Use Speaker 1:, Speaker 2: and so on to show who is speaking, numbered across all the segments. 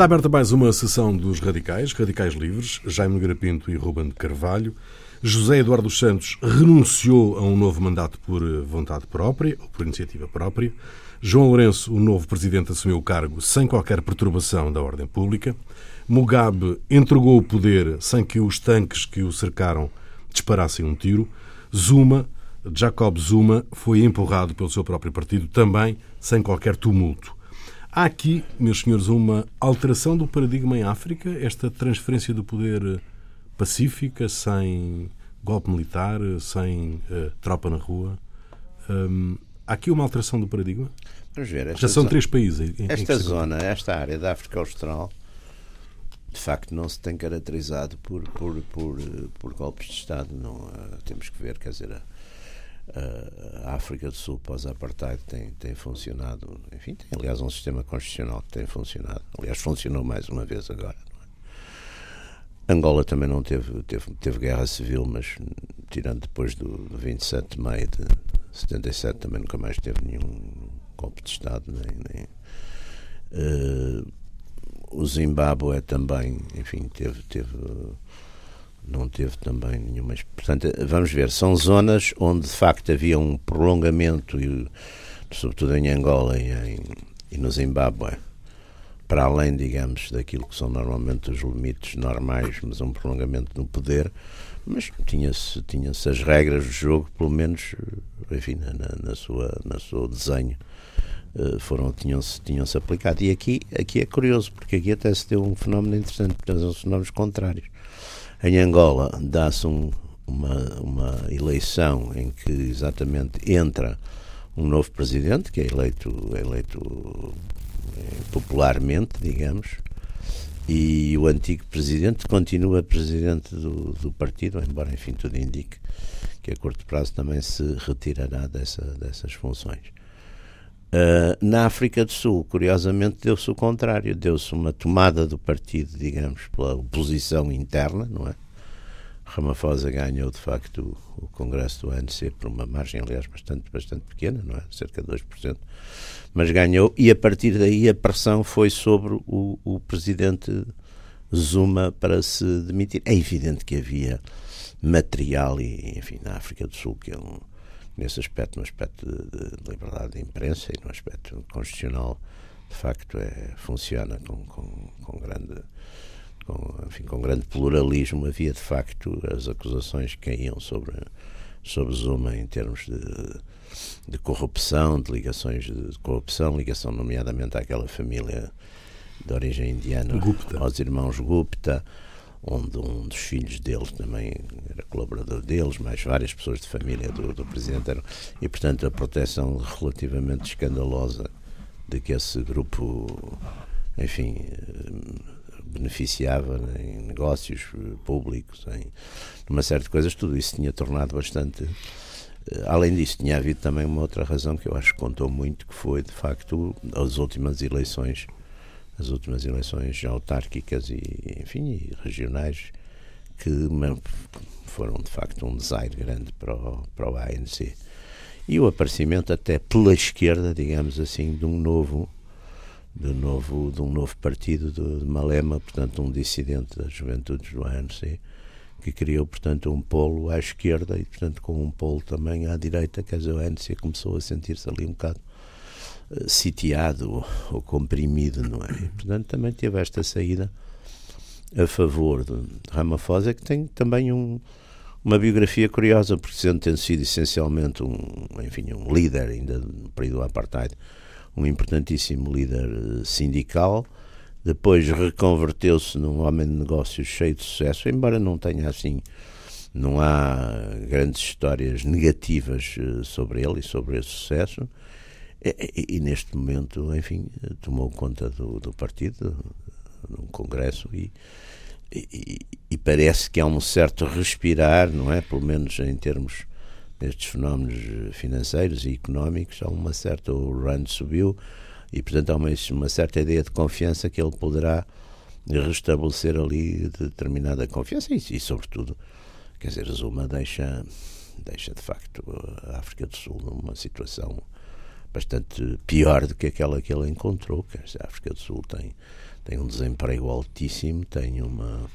Speaker 1: Está aberta mais uma sessão dos Radicais, Radicais Livres, Jaime Nogueira Pinto e Ruben de Carvalho. José Eduardo Santos renunciou a um novo mandato por vontade própria, ou por iniciativa própria. João Lourenço, o novo presidente, assumiu o cargo sem qualquer perturbação da ordem pública. Mugabe entregou o poder sem que os tanques que o cercaram disparassem um tiro. Zuma, Jacob Zuma, foi empurrado pelo seu próprio partido, também sem qualquer tumulto. Há aqui, meus senhores, uma alteração do paradigma em África, esta transferência do poder pacífica, sem golpe militar, sem uh, tropa na rua. Um, há aqui uma alteração do paradigma?
Speaker 2: Vamos ver.
Speaker 1: Já são zona, três países.
Speaker 2: Em, esta zona, esta área da África Austral, de facto, não se tem caracterizado por, por, por, por golpes de Estado. Não, uh, temos que ver, quer dizer, a, a África do Sul pós-apartheid tem, tem funcionado, enfim, tem aliás um sistema constitucional que tem funcionado. Aliás, funcionou mais uma vez agora. Angola também não teve, teve, teve guerra civil, mas tirando depois do, do 27 de maio de 77 também nunca mais teve nenhum golpe de Estado. Nem, nem uh, o Zimbábue também, enfim, teve, teve não teve também nenhuma. Portanto, vamos ver, são zonas onde de facto havia um prolongamento, sobretudo em Angola e, em, e no Zimbábue para além, digamos, daquilo que são normalmente os limites normais, mas um prolongamento no poder, mas tinha-se tinha as regras do jogo, pelo menos, enfim, na, na sua, na seu desenho, eh, foram, tinham-se tinham -se aplicado. E aqui, aqui é curioso, porque aqui até se deu um fenómeno interessante, porque são fenómenos contrários. Em Angola dá-se um, uma, uma eleição em que exatamente entra um novo presidente, que é eleito, é eleito popularmente, digamos, e o antigo presidente continua presidente do, do partido, embora, enfim, tudo indique que a curto prazo também se retirará dessa, dessas funções. Uh, na África do Sul, curiosamente, deu-se o contrário, deu-se uma tomada do partido, digamos, pela oposição interna, não é? Ramaphosa ganhou, de facto, o, o Congresso do ANC por uma margem, aliás, bastante, bastante pequena, não é? Cerca de 2%, mas ganhou, e a partir daí a pressão foi sobre o, o presidente Zuma para se demitir. É evidente que havia material, e, enfim, na África do Sul, que é um, nesse aspecto, no aspecto de, de liberdade de imprensa e no aspecto constitucional, de facto, é, funciona com, com, com grande com, enfim, com grande pluralismo, havia de facto as acusações que caíam sobre, sobre Zuma em termos de, de corrupção, de ligações de corrupção, ligação nomeadamente àquela família de origem indiana,
Speaker 1: Gupta.
Speaker 2: aos irmãos Gupta, onde um dos filhos dele também era colaborador deles, mais várias pessoas de família do, do presidente eram, e portanto a proteção relativamente escandalosa de que esse grupo, enfim, beneficiava em negócios eh, públicos, em uma série de coisas, tudo isso tinha tornado bastante. Eh, além disso, tinha havido também uma outra razão que eu acho que contou muito, que foi, de facto, as últimas eleições, as últimas eleições autárquicas e, enfim, e regionais, que foram, de facto, um desaire grande para o, para o ANC. E o aparecimento até pela esquerda, digamos assim, de um novo de, novo, de um novo partido de, Malema, portanto, um dissidente das juventudes do ANC, que criou, portanto, um polo à esquerda e, portanto, com um polo também à direita, quer dizer, o ANC começou a sentir-se ali um bocado sitiado ou, comprimido, não é? E, portanto, também teve esta saída a favor de Ramaphosa, que tem também um, uma biografia curiosa, porque sendo tendo sido essencialmente um, enfim, um líder ainda no período do apartheid, um importantíssimo líder eh, sindical. Depois reconverteu-se num homem de negócios cheio de sucesso, embora não tenha assim, não há grandes histórias negativas eh, sobre ele e sobre esse sucesso. E, e, e neste momento, enfim, tomou conta do, do partido, num congresso, e, e, parece que há um certo respirar, não é? Pelo menos em termos nestes fenómenos financeiros e económicos, há uma certa. O RAND subiu e, portanto, há uma, uma certa ideia de confiança que ele poderá restabelecer ali determinada confiança e, e, sobretudo, quer dizer, Zuma deixa, deixa de facto a África do Sul numa situação bastante pior do que aquela que ele encontrou. Dizer, a África do Sul tem, tem um desemprego altíssimo, tem uma,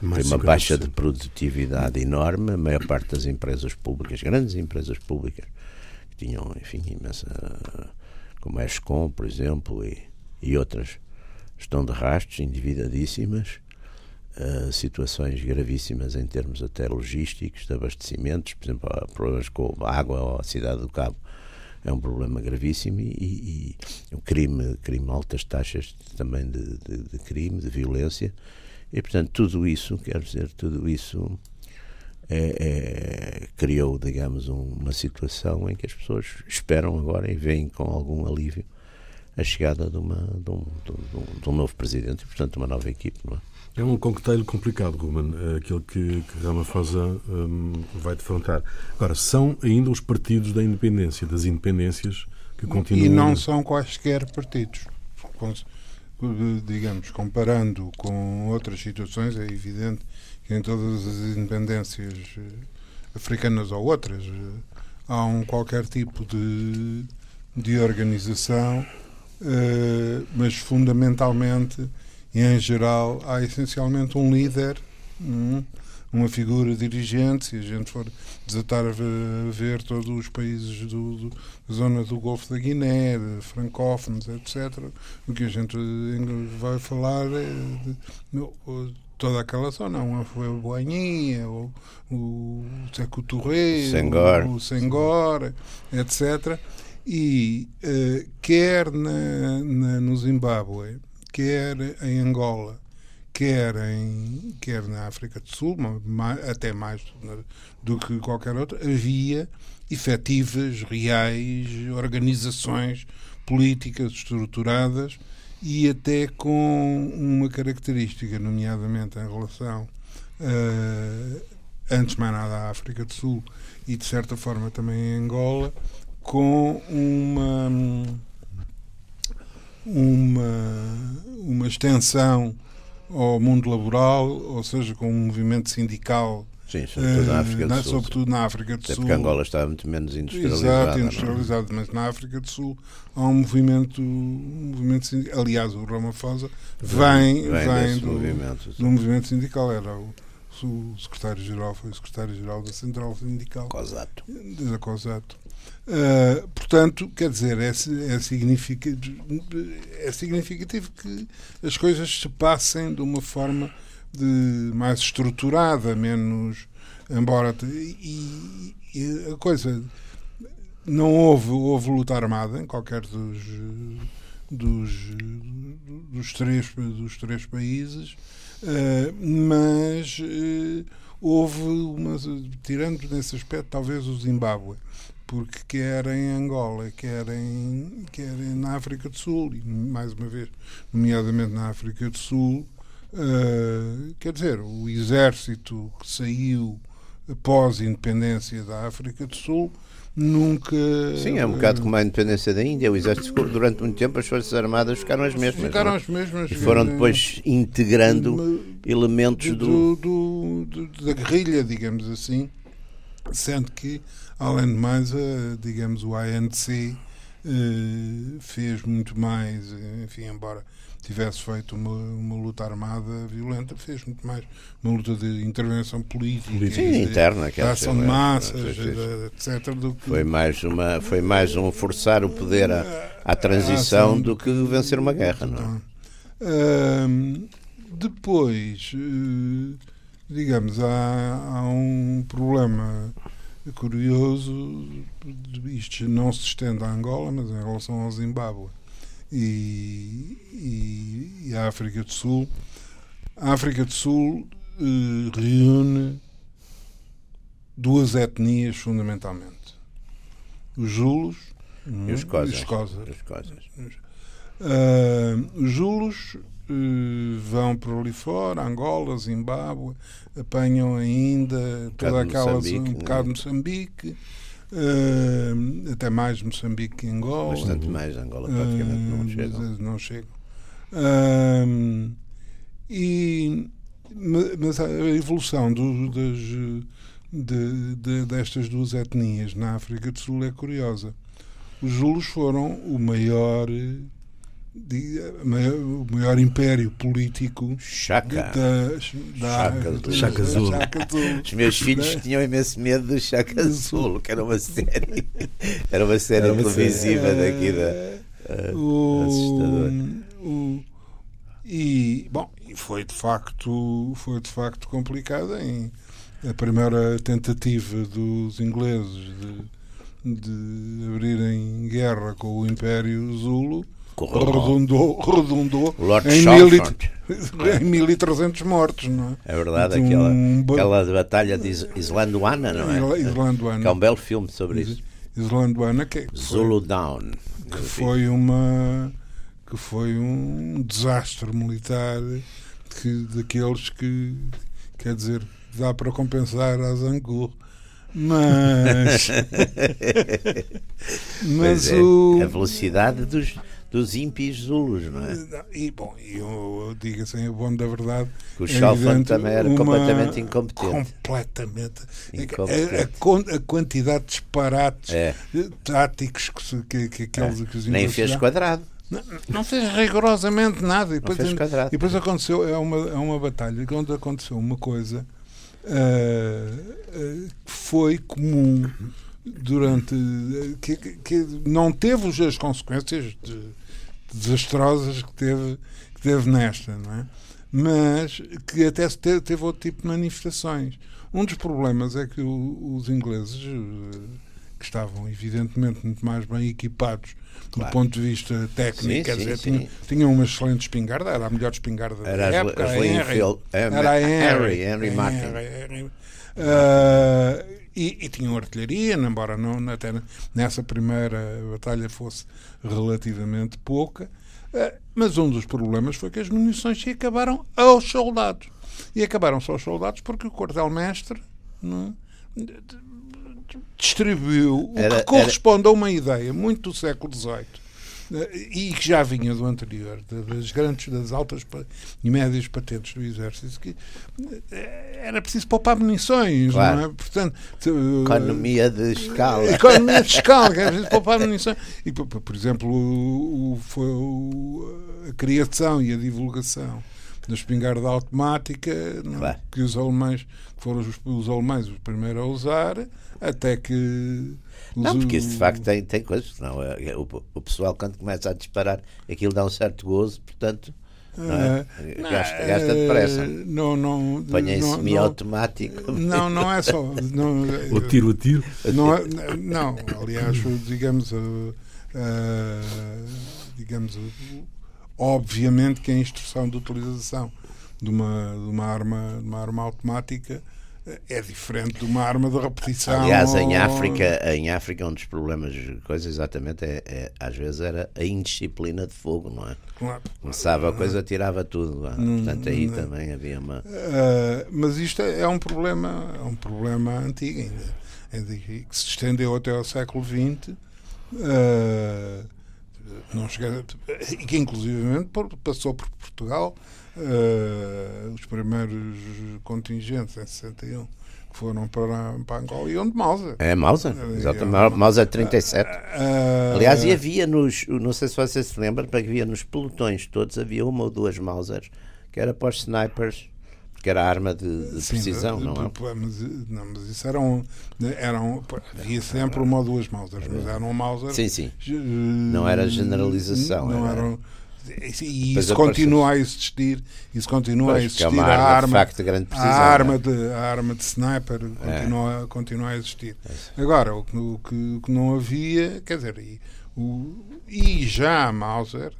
Speaker 2: tem uma baixa de produtividade enorme. A maior parte das empresas públicas, grandes empresas públicas, que tinham, enfim, imensa. como a Escom, por exemplo, e, e outras, estão de rastros, endividadíssimas. Uh, situações gravíssimas em termos até logísticos, de abastecimentos, por exemplo, problemas com a água ou a cidade do Cabo é um problema gravíssimo e, e, o crime, crime, altas taxas também de, de, de, crime, de violência e portanto tudo isso, quero dizer, tudo isso é, é, criou, digamos, um, uma situação em que as pessoas esperam agora e veem com algum alívio a chegada de, uma, de, um, de, um, de um novo presidente e, portanto, uma nova equipe. Não é?
Speaker 1: É um coquetel complicado, Ruben, é aquele que, que Ramaphosa um, vai defrontar. Agora, são ainda os partidos da independência, das independências, que continuam...
Speaker 3: E não são quaisquer partidos. Digamos, comparando com outras situações, é evidente que em todas as independências eh, africanas ou outras eh, há um qualquer tipo de, de organização, uh, mas fundamentalmente e, em geral, há essencialmente um líder, hum, uma figura dirigente. Se a gente for desatar a ver todos os países do, do, da zona do Golfo da Guiné, francófonos, etc., o que a gente vai falar é de, toda aquela zona, uma foi o Boaninha, o, o Seco Touré,
Speaker 2: Senghor.
Speaker 3: o Senghor, etc. E uh, quer na, na, no Zimbábue, quer em Angola, quer, em, quer na África do Sul, até mais do que qualquer outra, havia efetivas, reais organizações políticas estruturadas e até com uma característica, nomeadamente em relação, uh, antes mais nada, à África do Sul e de certa forma também em Angola, com uma uma, uma extensão ao mundo laboral, ou seja, com um movimento sindical
Speaker 2: Sim, sobretudo na África do Sul.
Speaker 3: Sobretudo na África do
Speaker 2: Até
Speaker 3: Sul.
Speaker 2: porque Angola está muito menos industrializado.
Speaker 3: Exato, é? industrializado, não? mas na África do Sul há um movimento, um movimento sindical. Aliás, o Ramaphosa vem, vem, vem do, movimento, do movimento sindical. Era o, o secretário-geral, foi o secretário-geral da Central Sindical.
Speaker 2: Cosato.
Speaker 3: Da Cosato. Uh, portanto, quer dizer, é, é, significativo, é significativo que as coisas se passem de uma forma de, mais estruturada, menos. Embora. E, e, a coisa. Não houve, houve luta armada em qualquer dos, dos, dos, três, dos três países, uh, mas uh, houve uma. Tirando nesse aspecto, talvez o Zimbábue porque quer em Angola, quer, em, quer na África do Sul, e mais uma vez, nomeadamente na África do Sul, uh, quer dizer, o exército que saiu após a independência da África do Sul nunca.
Speaker 2: Sim, é um bocado como a independência da Índia. O exército, durante muito tempo, as Forças Armadas ficaram as mesmas.
Speaker 3: Ficaram
Speaker 2: é?
Speaker 3: as mesmas.
Speaker 2: E foram depois integrando elementos
Speaker 3: do... Do, do, da guerrilha, digamos assim, sendo que Além de mais, digamos, o ANC eh, fez muito mais, enfim, embora tivesse feito uma, uma luta armada violenta, fez muito mais uma luta de intervenção política,
Speaker 2: Sim, de, interna,
Speaker 3: de ação de massas, etc. Do que...
Speaker 2: Foi mais uma, foi mais um forçar o poder à, à transição do que vencer uma guerra, não
Speaker 3: é? depois, eh, digamos, há, há um problema curioso, isto não se estende a Angola, mas em relação ao Zimbábue e, e, e a África do Sul. A África do Sul eh, reúne duas etnias fundamentalmente. Os Julos
Speaker 2: e os Cosas.
Speaker 3: Os, Cosas. Os, Cosas. Uh, os Julos vão por ali fora, Angola, Zimbábue, apanham ainda toda aquela um bocado de Moçambique. Uh, até mais Moçambique que Angola.
Speaker 2: Bastante mais, Angola praticamente uh, não chegam.
Speaker 3: Não chegam. Uh, e, mas a evolução do, das, de, de, destas duas etnias na África do Sul é curiosa. Os Julos foram o maior o maior império político
Speaker 2: Chaca.
Speaker 3: da, da,
Speaker 2: Chaca Azul.
Speaker 1: Chaca Azul.
Speaker 3: Chaca Azul.
Speaker 2: Os meus filhos tinham imenso medo do Chaca Azul, que era uma série, era uma série
Speaker 1: Era uma
Speaker 2: televisiva
Speaker 3: série.
Speaker 2: daqui da.
Speaker 3: o, o- e bom e foi de facto foi de facto complicado em a primeira tentativa dos ingleses de, de abrirem guerra com o Império Zulu. Redundou, redundou
Speaker 2: Lord
Speaker 3: em,
Speaker 2: Chalfont.
Speaker 3: em 1300 mortos não é?
Speaker 2: É verdade,
Speaker 3: De
Speaker 2: aquela,
Speaker 3: um ba-
Speaker 2: aquela batalha de Is- Islandoana, não é?
Speaker 3: Islandoana.
Speaker 2: Que é um belo filme sobre isso.
Speaker 3: Islandoana que, que foi-
Speaker 2: Zulu Down.
Speaker 3: que foi uma que foi um desastre militar que, daqueles que quer dizer dá para compensar a Zangur mas mas
Speaker 2: é,
Speaker 3: o
Speaker 2: A velocidade dos, dos ímpios zulus, não é?
Speaker 3: e bom eu, digo assim o bom da verdade
Speaker 2: Que o
Speaker 3: é evidente
Speaker 2: também era completamente incompetente.
Speaker 3: completamente
Speaker 2: Incompetente.
Speaker 3: A, a a quantidade de disparates
Speaker 2: É.
Speaker 3: eh, táticos que, que, que aqueles que os
Speaker 2: Nem fez quadrado.
Speaker 3: Não, não fez rigorosamente nada. E depois,
Speaker 2: fez quadrado.
Speaker 3: e depois aconteceu, é uma, é uma batalha onde aconteceu uma coisa ah, ah, que foi comum durante. que, que- que não teve as consequências de- desastrosas que teve, que teve nesta, não é? Mas que até teve, teve outro tipo de manifestações. Um dos problemas é que o- os ingleses, eh, que estavam evidentemente muito mais bem equipados
Speaker 2: Claro.
Speaker 3: do ponto de vista técnico,
Speaker 2: Sim,
Speaker 3: quer
Speaker 2: sim,
Speaker 3: dizer,
Speaker 2: sim.
Speaker 3: tinham, tinham uma excelente espingarda, era a melhor espingarda
Speaker 2: Era
Speaker 3: da época, a Henry. Era a Henry,
Speaker 2: Henry, Henry Martin.
Speaker 3: Henry. Ah, e, e tinham artilharia, embora não até nessa primeira batalha fosse relativamente pouca. Ah, mas um dos problemas foi que as munições se acabaram aos soldados. E acabaram só aos soldados porque o quartel-mestre é? distribuiu o
Speaker 2: Era-
Speaker 3: que corresponde a uma ideia muito do século XVIII e que já vinha do anterior, de- das grandes, das altas e médias patentes do Exército, que eh, era preciso poupar munições,
Speaker 2: Claro.
Speaker 3: não é? Portanto, eh,
Speaker 2: Economia de escala.
Speaker 3: Economia fiscal, que é preciso poupar munição. E, por, exemplo, o, a criação e a divulgação da espingarda automática, é?
Speaker 2: Claro.
Speaker 3: que os alemães foram os, os alemães os primeiros a usar, até que.
Speaker 2: Não, porque isso de facto tem, tem coisas. Não, é- é o, o pessoal, quando começa a disparar, aquilo dá um certo gozo, portanto, não é?
Speaker 3: Eh,
Speaker 2: gasta, gasta depressa.
Speaker 3: eh, Não, não,
Speaker 2: Põe em semi-automático.
Speaker 3: não, não é só. Não,
Speaker 1: O tiro a tiro.
Speaker 3: Não, é- não, aliás, digamos, uh, uh, digamos, uh, obviamente que a instrução de utilização de uma, de uma arma, de uma arma automática é diferente de uma arma de repetição.
Speaker 2: Aliás, em África, em África, um dos problemas, coisa exatamente, é, é, às vezes era a indisciplina de fogo, não é?
Speaker 3: Claro.
Speaker 2: Começava a coisa, tirava tudo. não é? Portanto, aí também havia uma.
Speaker 3: Uh, mas isto é um problema, é um problema antigo ainda, que se estendeu até ao século XX. uh, não chega, e que inclusivamente passou por Portugal uh, os primeiros contingentes em 61 que foram para, para Angola iam de Mauser.
Speaker 2: É Mauser, exatamente. Mauser 37.
Speaker 3: Uh,
Speaker 2: Aliás, e havia nos, não sei se vocês se lembram, porque havia nos pelotões todos, havia uma ou duas Mausers, que era para os snipers, porque era arma de, de
Speaker 3: Sim,
Speaker 2: precisão,
Speaker 3: de-
Speaker 2: não é?
Speaker 3: Mas, não, mas isso eram, eram. Havia sempre uma ou duas Mausers, mas eram Mausers.
Speaker 2: Sim, sim.
Speaker 3: Não
Speaker 2: era generalização,
Speaker 3: Não
Speaker 2: era-
Speaker 3: eram. E isso continua a existir. Isso continua
Speaker 2: Pois,
Speaker 3: a
Speaker 2: é
Speaker 3: existir.
Speaker 2: uma
Speaker 3: a
Speaker 2: arma de
Speaker 3: arma,
Speaker 2: facto de grande precisão,
Speaker 3: a
Speaker 2: não é?
Speaker 3: arma de a arma de sniper continua, continua a existir. Agora o que, o que- o que não havia, quer dizer, e, o, e já a Mauser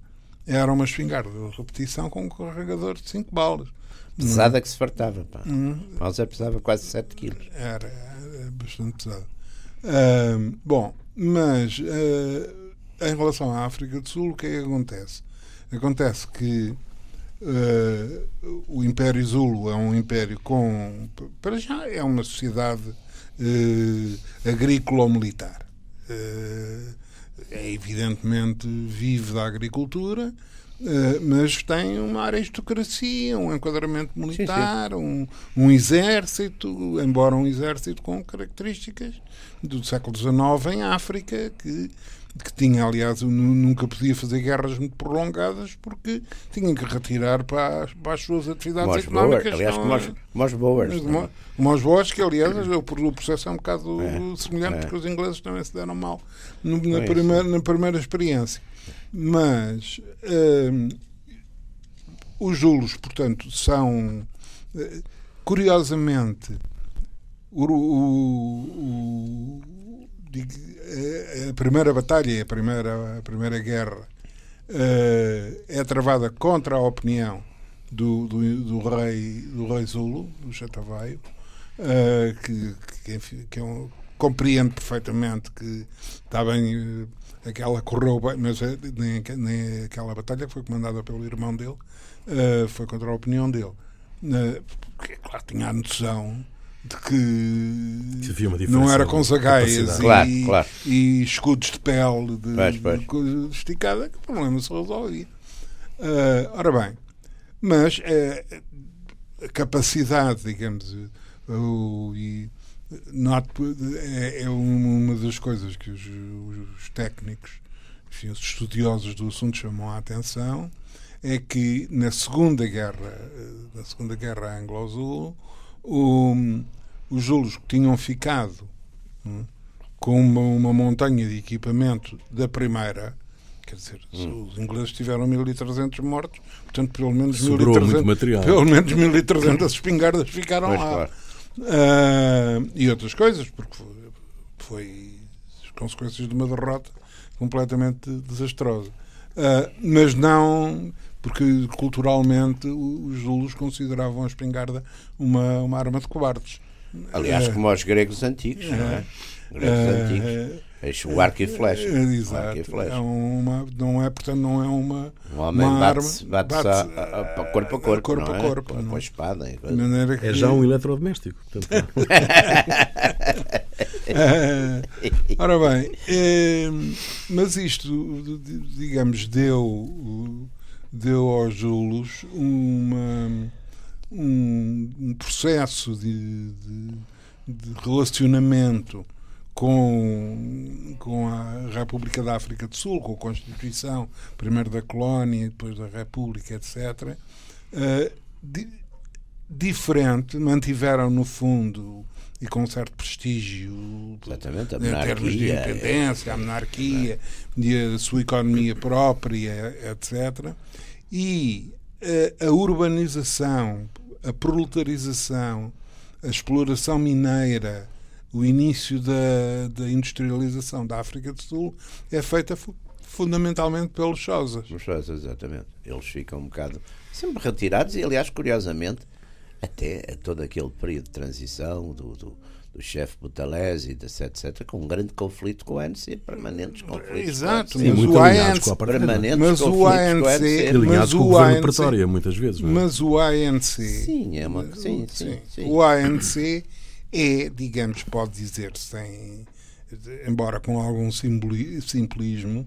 Speaker 3: era uma espingarda de repetição com um carregador de 5 balas.
Speaker 2: Pesada que se fartava. Pá.
Speaker 3: Hum.
Speaker 2: Mauser pesava quase 7 quilos.
Speaker 3: Era, era bastante pesado. Ahm, bom, mas ah, em relação à África do Sul, o que é que acontece? Acontece que ah, o Império Zulu é um império com. Para já, é uma sociedade ah, agrícola-militar. Ah, é evidentemente vive da agricultura. ah, mas tem uma aristocracia, um enquadramento militar, Um, um exército, embora um exército com características do século XIX em África, que que tinha, aliás, nunca podia fazer guerras muito prolongadas porque tinha que retirar para as, para as suas atividades
Speaker 2: Como os
Speaker 3: económicas.
Speaker 2: Boers, aliás,
Speaker 3: não é?
Speaker 2: Boers. Não é?
Speaker 3: como os Boers, que aliás o, processo é um bocado
Speaker 2: É,
Speaker 3: semelhante,
Speaker 2: é.
Speaker 3: porque os ingleses também se deram mal no- na,
Speaker 2: Pois.
Speaker 3: primeira, na primeira experiência. Mas hum, os Julos, portanto, são eh, curiosamente o, o- o- a primeira batalha, a primeira, a primeira guerra eh, é travada contra a opinião do, do, do rei do rei Zulu, do Chatavaio, eh, que, que, que é um- compreende perfeitamente que está bem eh, aquela correu bem, mas eh, nem, nem aquela batalha foi comandada pelo irmão dele eh, foi contra a opinião dele. Eh, claro, tinha a noção de que
Speaker 1: Que havia uma
Speaker 3: não era com zagaias
Speaker 1: capacidade.
Speaker 3: e,
Speaker 2: Claro, claro.
Speaker 3: e escudos de pele de,
Speaker 2: Pois, pois.
Speaker 3: de coisa esticada que o problema se resolvia. Ah, ora bem, mas eh, a capacidade, digamos, o, e not- é, é uma das coisas que os, os técnicos, enfim, os estudiosos do assunto chamam a atenção, é que na Segunda Guerra, eh, na Segunda Guerra Anglo-Zulu, o- os Zulos que tinham ficado hum, com uma, uma montanha de equipamento da primeira, quer dizer, os ingleses tiveram 1300 mortos, portanto, pelo menos
Speaker 1: Sobrou
Speaker 3: 1300,
Speaker 1: muito material.
Speaker 3: pelo menos 1300 espingardas ficaram lá.
Speaker 2: claro.
Speaker 3: Ah, e outras coisas, porque foi, foi as consequências de uma derrota completamente desastrosa. Ah, mas não porque culturalmente os Zulus consideravam a espingarda uma, uma arma de cobardes.
Speaker 2: Aliás,
Speaker 3: Eh,
Speaker 2: como os gregos antigos, não é? Gregos
Speaker 3: eh,
Speaker 2: antigos. O arco e flecha. O arco
Speaker 3: Exato.
Speaker 2: flecha.
Speaker 3: É uma, não é, portanto, não é uma.
Speaker 2: Um homem
Speaker 3: uma
Speaker 2: bate-se
Speaker 3: arma-
Speaker 2: bate
Speaker 3: bate-se,
Speaker 2: a, a, a corpo a corpo,
Speaker 3: corpo
Speaker 2: não
Speaker 3: a
Speaker 2: é?
Speaker 3: corpo,
Speaker 2: com,
Speaker 3: é?
Speaker 2: a espada.
Speaker 3: que,
Speaker 1: É já um eletrodoméstico. Portanto,
Speaker 3: ora bem, eh, mas isto, digamos, deu, deu aos Julos uma, um, um processo de, de- de relacionamento com, com a República da África do Sul, com a Constituição, primeiro da colónia, depois da República, etc. eh, di- diferente, mantiveram no fundo e com certo prestígio
Speaker 2: Exatamente, a
Speaker 3: em termos de
Speaker 2: monarquia. é.
Speaker 3: independência, a monarquia, e a sua economia própria, etc. E eh, a urbanização, a proletarização, a exploração mineira, o início da, da industrialização da África do Sul é feita fu- fundamentalmente pelos Xhosas.
Speaker 2: Os Xhosas, exatamente. Eles ficam um bocado sempre retirados e, aliás, curiosamente, até todo aquele período de transição do, do, do chefe Butalese, etc, etc, com um grande conflito com o ANC, permanentes conflitos
Speaker 3: Exato,
Speaker 2: com o
Speaker 1: sim,
Speaker 3: mas
Speaker 1: muito
Speaker 3: o
Speaker 1: alinhados
Speaker 3: ANC
Speaker 1: com a apartheid.
Speaker 2: Permanentes
Speaker 3: Mas o ANC
Speaker 2: ANC.
Speaker 1: alinhados
Speaker 3: Mas
Speaker 1: com o
Speaker 3: o
Speaker 1: governo
Speaker 3: ANC
Speaker 1: pretória, muitas vezes. Não é?
Speaker 3: Mas o ANC
Speaker 2: Sim, é uma... Sim, sim, sim.
Speaker 3: O ANC é, digamos, pode dizer sem embora com algum simboli- simplismo,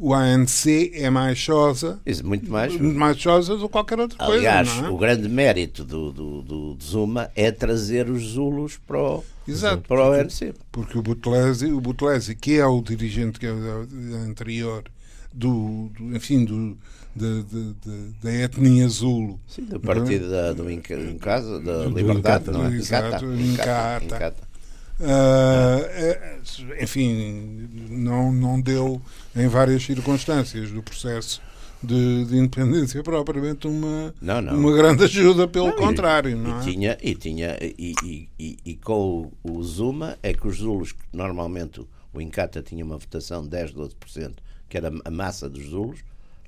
Speaker 3: o ANC é mais chosa,
Speaker 2: Isso, muito mais.
Speaker 3: mais chosa do que qualquer outra coisa.
Speaker 2: Aliás,
Speaker 3: é?
Speaker 2: o grande mérito do, do, do, Zuma é trazer os Zulus para o,
Speaker 3: Exato.
Speaker 2: para o ANC.
Speaker 3: Porque o Butlesi, o Butlesi, que é o dirigente que é anterior do, do- enfim, do, da, da- etnia Zulo,
Speaker 2: Sim, do partido da, do Inca, da
Speaker 1: Do
Speaker 2: Liberdade,
Speaker 1: Incata,
Speaker 2: não é?
Speaker 3: exato,
Speaker 2: Incata,
Speaker 3: Incata.
Speaker 2: Incata.
Speaker 3: É, enfim, não, não deu em várias circunstâncias do processo de, de independência propriamente uma,
Speaker 2: Não, não.
Speaker 3: uma grande ajuda, pelo
Speaker 2: Não, e-
Speaker 3: contrário, não
Speaker 2: e
Speaker 3: é?
Speaker 2: tinha e tinha e, e, e, e com o, o Zuma é que os Zulus normalmente o Incata tinha uma votação de 10, 12%, que era a massa dos Zulus,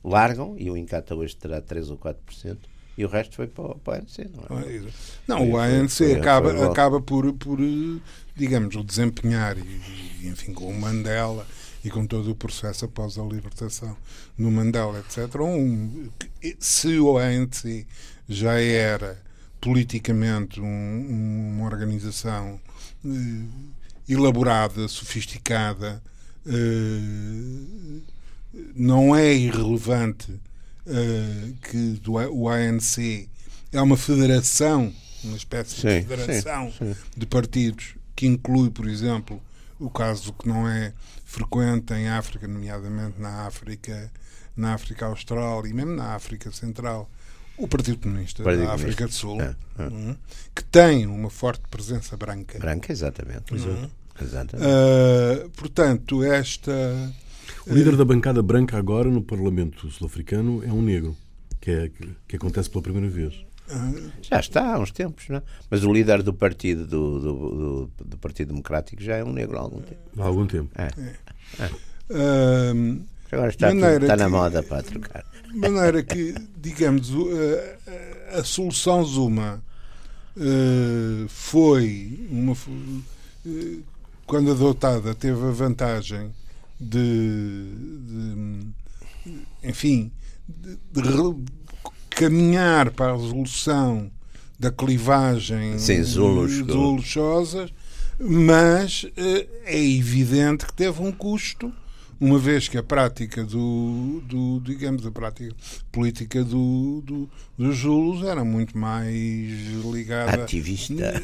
Speaker 2: largam e o Incata hoje terá 3 ou 4% e o resto foi para, o- para o ANC, não é?
Speaker 3: Não, o
Speaker 2: Foi-
Speaker 3: ANC
Speaker 2: foi-
Speaker 3: acaba,
Speaker 2: foi
Speaker 3: acaba por, por, digamos, o desempenhar, e, enfim, com o Mandela e com todo o processo após a libertação no Mandela, etc. Um, se o ANC já era politicamente um- uma organização eh, elaborada, sofisticada, eh, não é irrelevante eh, que do, o ANC é uma federação, uma espécie
Speaker 2: Sim,
Speaker 3: de federação
Speaker 2: sim, sim.
Speaker 3: de partidos que inclui, por exemplo, o caso que não é frequente em África, nomeadamente na África, na África Austral e mesmo na África Central, o Partido Comunista
Speaker 2: Partido
Speaker 3: da África do Sul,
Speaker 2: É, é.
Speaker 3: hum, que tem uma forte presença branca.
Speaker 2: Branca, exatamente.
Speaker 3: Uhum.
Speaker 2: Exatamente.
Speaker 3: Uh, portanto, esta.
Speaker 1: O líder da bancada branca agora no Parlamento sul-africano é um negro, que, é, que acontece pela primeira vez.
Speaker 2: Já está há uns tempos, não é? Mas o líder do partido do, do, do- do Partido Democrático já é um negro há algum tempo.
Speaker 1: Há algum tempo.
Speaker 2: É.
Speaker 3: uh,
Speaker 2: Agora está, tudo- está na
Speaker 3: que-
Speaker 2: moda para trocar.
Speaker 3: de maneira que, digamos, a, a- solução Zuma uh, foi uma. uh, quando adotada, teve a vantagem de. de, enfim, de, de caminhar para a resolução da clivagem
Speaker 2: Sim,
Speaker 3: mas eh, é evidente que teve um custo, uma vez que a prática do, do digamos, a prática política do, do, dos Zulus era muito mais ligada
Speaker 2: Ativista.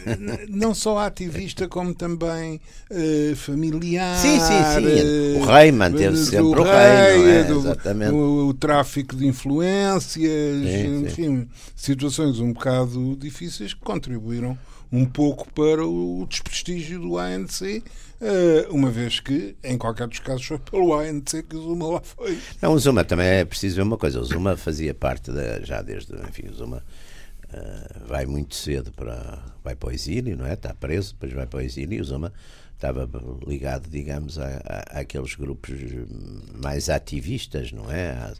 Speaker 3: Não só ativista como também eh, familiar
Speaker 2: Sim, sim, sim.
Speaker 3: eh,
Speaker 2: O rei manteve
Speaker 3: do
Speaker 2: sempre o
Speaker 3: rei,
Speaker 2: rei, é?
Speaker 3: do-
Speaker 2: Exatamente.
Speaker 3: o, o tráfico de influências
Speaker 2: Sim,
Speaker 3: enfim, situações um bocado difíceis que contribuíram um pouco para o desprestígio do ANC eh, uma vez que em qualquer dos casos foi pelo ANC que o Zuma lá foi
Speaker 2: Não, o Zuma também é preciso ver uma coisa. O Zuma fazia parte da, já desde, enfim, o Zuma ah, vai muito cedo para, vai para o exílio, não é? Está preso, depois vai para o exílio e o Zuma estava ligado, digamos, a, a, àqueles grupos mais ativistas, não é?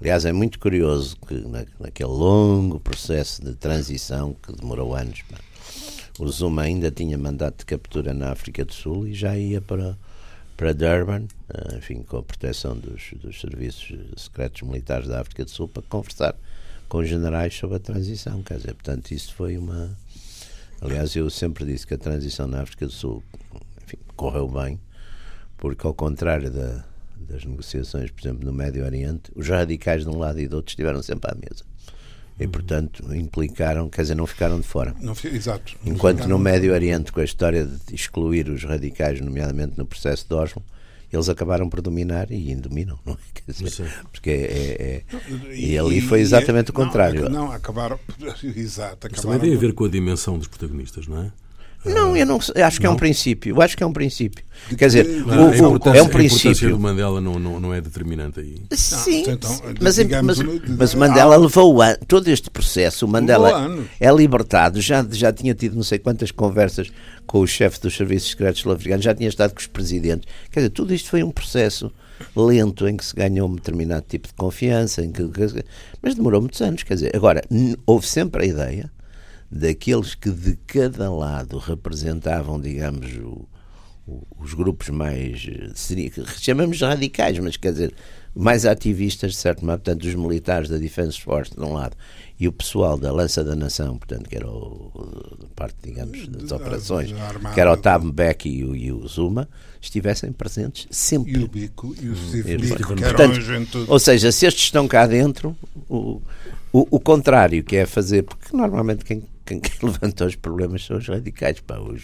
Speaker 2: Aliás, é muito curioso que na, naquele longo processo de transição que demorou anos, o Zuma ainda tinha mandato de captura na África do Sul e já ia para para Durban, eh, enfim, com a proteção dos, dos serviços secretos militares da África do Sul, para conversar com os generais sobre a transição. Quer dizer, portanto, isso foi uma. Aliás, eu sempre disse que a transição na África do Sul enfim, correu bem, porque, ao contrário da, das negociações, por exemplo, no Médio Oriente, os radicais de um lado e do outro estiveram sempre à mesa. E, portanto, implicaram, quer dizer, não ficaram de fora.
Speaker 3: não, exato
Speaker 2: Enquanto no Médio Oriente, com a história de excluir os radicais, nomeadamente no processo de Oslo, eles acabaram por dominar e ainda dominam, não é? Quer dizer, porque é, é- e ali foi exatamente o
Speaker 3: não,
Speaker 2: contrário.
Speaker 3: Não, acabaram. Exato,
Speaker 1: Mas também
Speaker 3: acabaram.
Speaker 1: tem a ver com a dimensão dos protagonistas, não é?
Speaker 2: Não, eu não sei, acho que é um princípio. Eu acho que é um princípio. Quer dizer, o-
Speaker 1: Não, a
Speaker 2: o-
Speaker 1: importância-
Speaker 2: é um
Speaker 1: A importância
Speaker 2: princípio.
Speaker 1: do Mandela não, não, não é determinante aí.
Speaker 2: Sim,
Speaker 3: então,
Speaker 2: mas,
Speaker 3: digamos,
Speaker 2: mas, mas
Speaker 3: há-
Speaker 2: o Mandela levou an- todo este processo. O Mandela é libertado. Já, já tinha tido não sei quantas conversas com o chefe dos serviços secretos sul-africanos, já tinha estado com os presidentes. Quer dizer, tudo isto foi um processo lento em que se ganhou um determinado tipo de confiança, em que, mas demorou muitos anos. Quer dizer, agora, houve sempre a ideia daqueles que de cada lado representavam, digamos, o- o- os grupos mais eh, seria- chamamos radicais, mas quer dizer, mais ativistas, de certo modo, portanto, os militares da Defence Force, de um lado, e o pessoal da Lança da Nação, portanto, que era o, parte, digamos, das
Speaker 3: Da-
Speaker 2: operações, que era o Thabo Mbeki e o, e o Zuma, estivessem presentes sempre.
Speaker 3: E o Bico e o Steve eram
Speaker 2: Portanto. Ou seja, se estes estão cá dentro, o, o, o contrário que é fazer, porque normalmente quem, quem, quem levanta os problemas são os radicais, pá, os,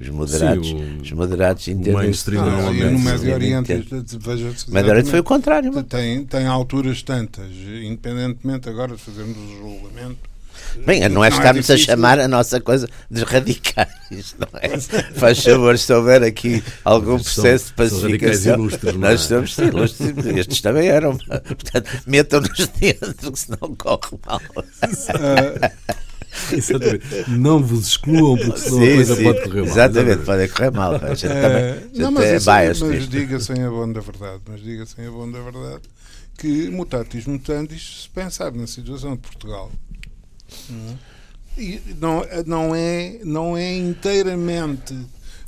Speaker 2: os moderados,
Speaker 1: Sim, o-
Speaker 2: os moderados entendem
Speaker 1: mainstream
Speaker 3: Ah, e
Speaker 1: normalmente,
Speaker 3: no Médio Oriente, veja-se
Speaker 2: O Médio Oriente foi o contrário,
Speaker 3: tem, tem alturas tantas, independentemente agora de fazermos o julgamento.
Speaker 2: Bem, não é estarmos a chamar a nossa coisa de radicais, não é? Faz favor, se houver aqui algum processo de
Speaker 1: são
Speaker 2: pacificação,
Speaker 1: ilustres, não é?
Speaker 2: nós estamos sim, ilustres, estes também eram. Portanto, metam-nos dentro, que senão corre mal.
Speaker 1: Exatamente. Não vos excluam, porque senão a
Speaker 2: Sim,
Speaker 1: coisa
Speaker 2: sim.
Speaker 1: pode correr mal.
Speaker 2: Exatamente, pode correr mal. A gente também, a
Speaker 3: Eh,
Speaker 2: gente
Speaker 3: não, mas,
Speaker 2: é biased
Speaker 3: mas diga sem a bom da verdade, mas diga sem a bom da verdade que mutatis mutandis, se pensar na situação de Portugal, e não, não, é, não é inteiramente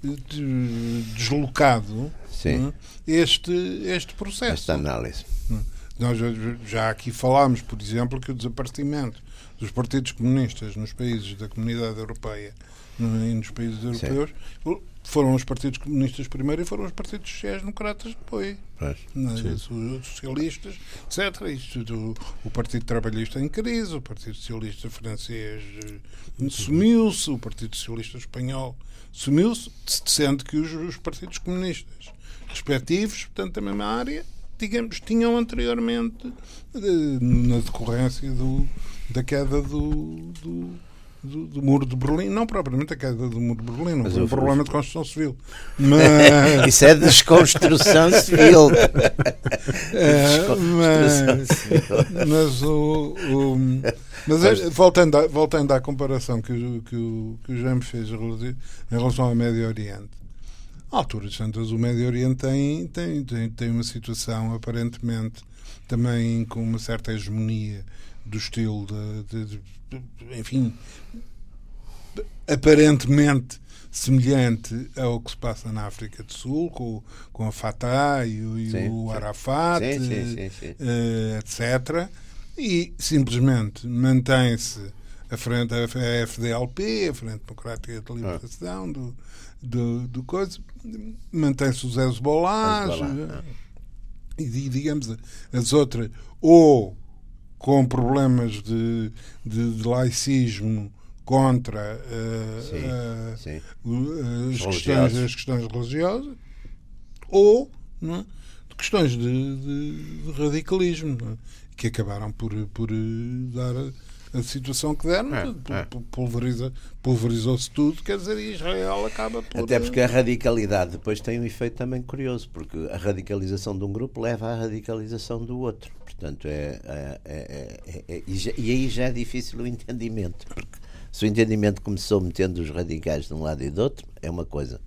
Speaker 3: de- deslocado é, este, este processo.
Speaker 2: Esta análise.
Speaker 3: Nós já- já aqui falámos, por exemplo, que o desaparecimento dos partidos comunistas nos países da comunidade europeia no, nos países europeus, Sim. foram os partidos comunistas primeiro e foram os partidos sociais-democratas depois. Os socialistas, etc. Isto, o, Partido Trabalhista em crise, o Partido Socialista francês eh, sumiu-se, o Partido Socialista espanhol sumiu-se, sendo que os, os partidos comunistas respectivos, portanto, da mesma área, digamos, tinham anteriormente, de, na decorrência do, da queda do, do, do, do, muro de Berlim, não propriamente a queda do muro de Berlim, não foi um problema de construção civil.
Speaker 2: Mas... Isso é desconstrução civil.
Speaker 3: é, mas, mas, o, o mas, é, voltando, a, voltando à comparação que, o, que, o, que o Jaime fez em relação ao Médio Oriente, à altura de Santos, o Médio Oriente tem, tem, tem, tem uma situação aparentemente também com uma certa hegemonia do estilo de, de, de enfim, aparentemente semelhante ao que se passa na África do Sul, com, com a Fatah e, o, e sim, o Arafat, sim, sim, uh, etc. E simplesmente mantém-se a frente a FDLP, a Frente Democrática de Libertação, ah. do, do, do coisa, mantém-se os Hezbollah, ah. e digamos as outras, ou com problemas de, de, de laicismo contra uh, sim, uh, sim. Uh, as, questões, as questões religiosas, ou é? de questões de, de, de radicalismo, é? que acabaram por, por dar a situação que deram, é, é. Pulveriza, pulverizou-se tudo, quer dizer, Israel acaba por.
Speaker 2: Até porque a radicalidade depois tem um efeito também curioso, porque a radicalização de um grupo leva à radicalização do outro. Portanto, é, é, é, é e, já, e aí já é difícil o entendimento, porque se o entendimento começou metendo os radicais de um lado e do outro, é uma coisa.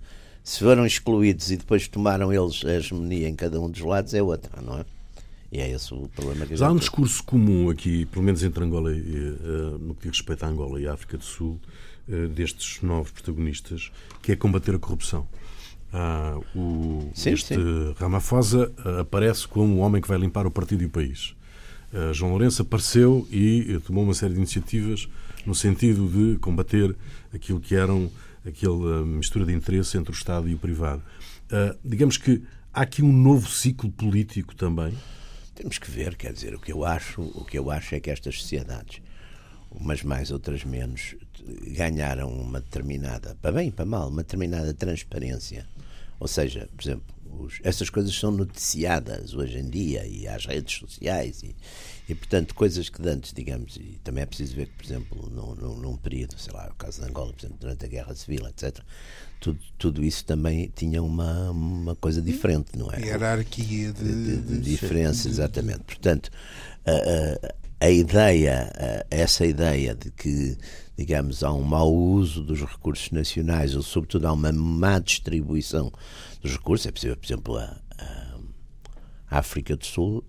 Speaker 2: Se foram excluídos e depois tomaram eles a hegemonia em cada um dos lados, é outra, não é? E é esse o problema que
Speaker 1: Já há um discurso comum aqui, pelo menos entre Angola e, uh, no que diz respeito a Angola e a África do Sul, uh, destes novos protagonistas, que é combater a corrupção. Uh, o, sim, este sim. Ramaphosa uh, aparece como o homem que vai limpar o partido e o país. Uh, João Lourenço apareceu e tomou uma série de iniciativas no sentido de combater aquilo que eram aquela mistura de interesse entre o Estado e o privado. digamos que há aqui um novo ciclo político também
Speaker 2: temos que ver, quer dizer, o que eu acho, o que eu acho é que estas sociedades, umas mais, outras menos, ganharam uma determinada, para bem e para mal, uma determinada transparência. Ou seja, por exemplo, os, essas coisas são noticiadas hoje em dia e às redes sociais e, e portanto, coisas que antes, digamos, e também é preciso ver que, por exemplo, num, num, num período, sei lá, o caso de Angola, por exemplo, durante a Guerra Civil, etc., tudo, tudo isso também tinha uma, uma coisa diferente, não é?
Speaker 3: Hierarquia de, de,
Speaker 2: de, de diferença, exatamente. Portanto, a, a, a ideia, a, essa ideia de que, digamos, há um mau uso dos recursos nacionais, ou sobretudo há uma má distribuição dos recursos, é possível, por exemplo, a, a África do Sul,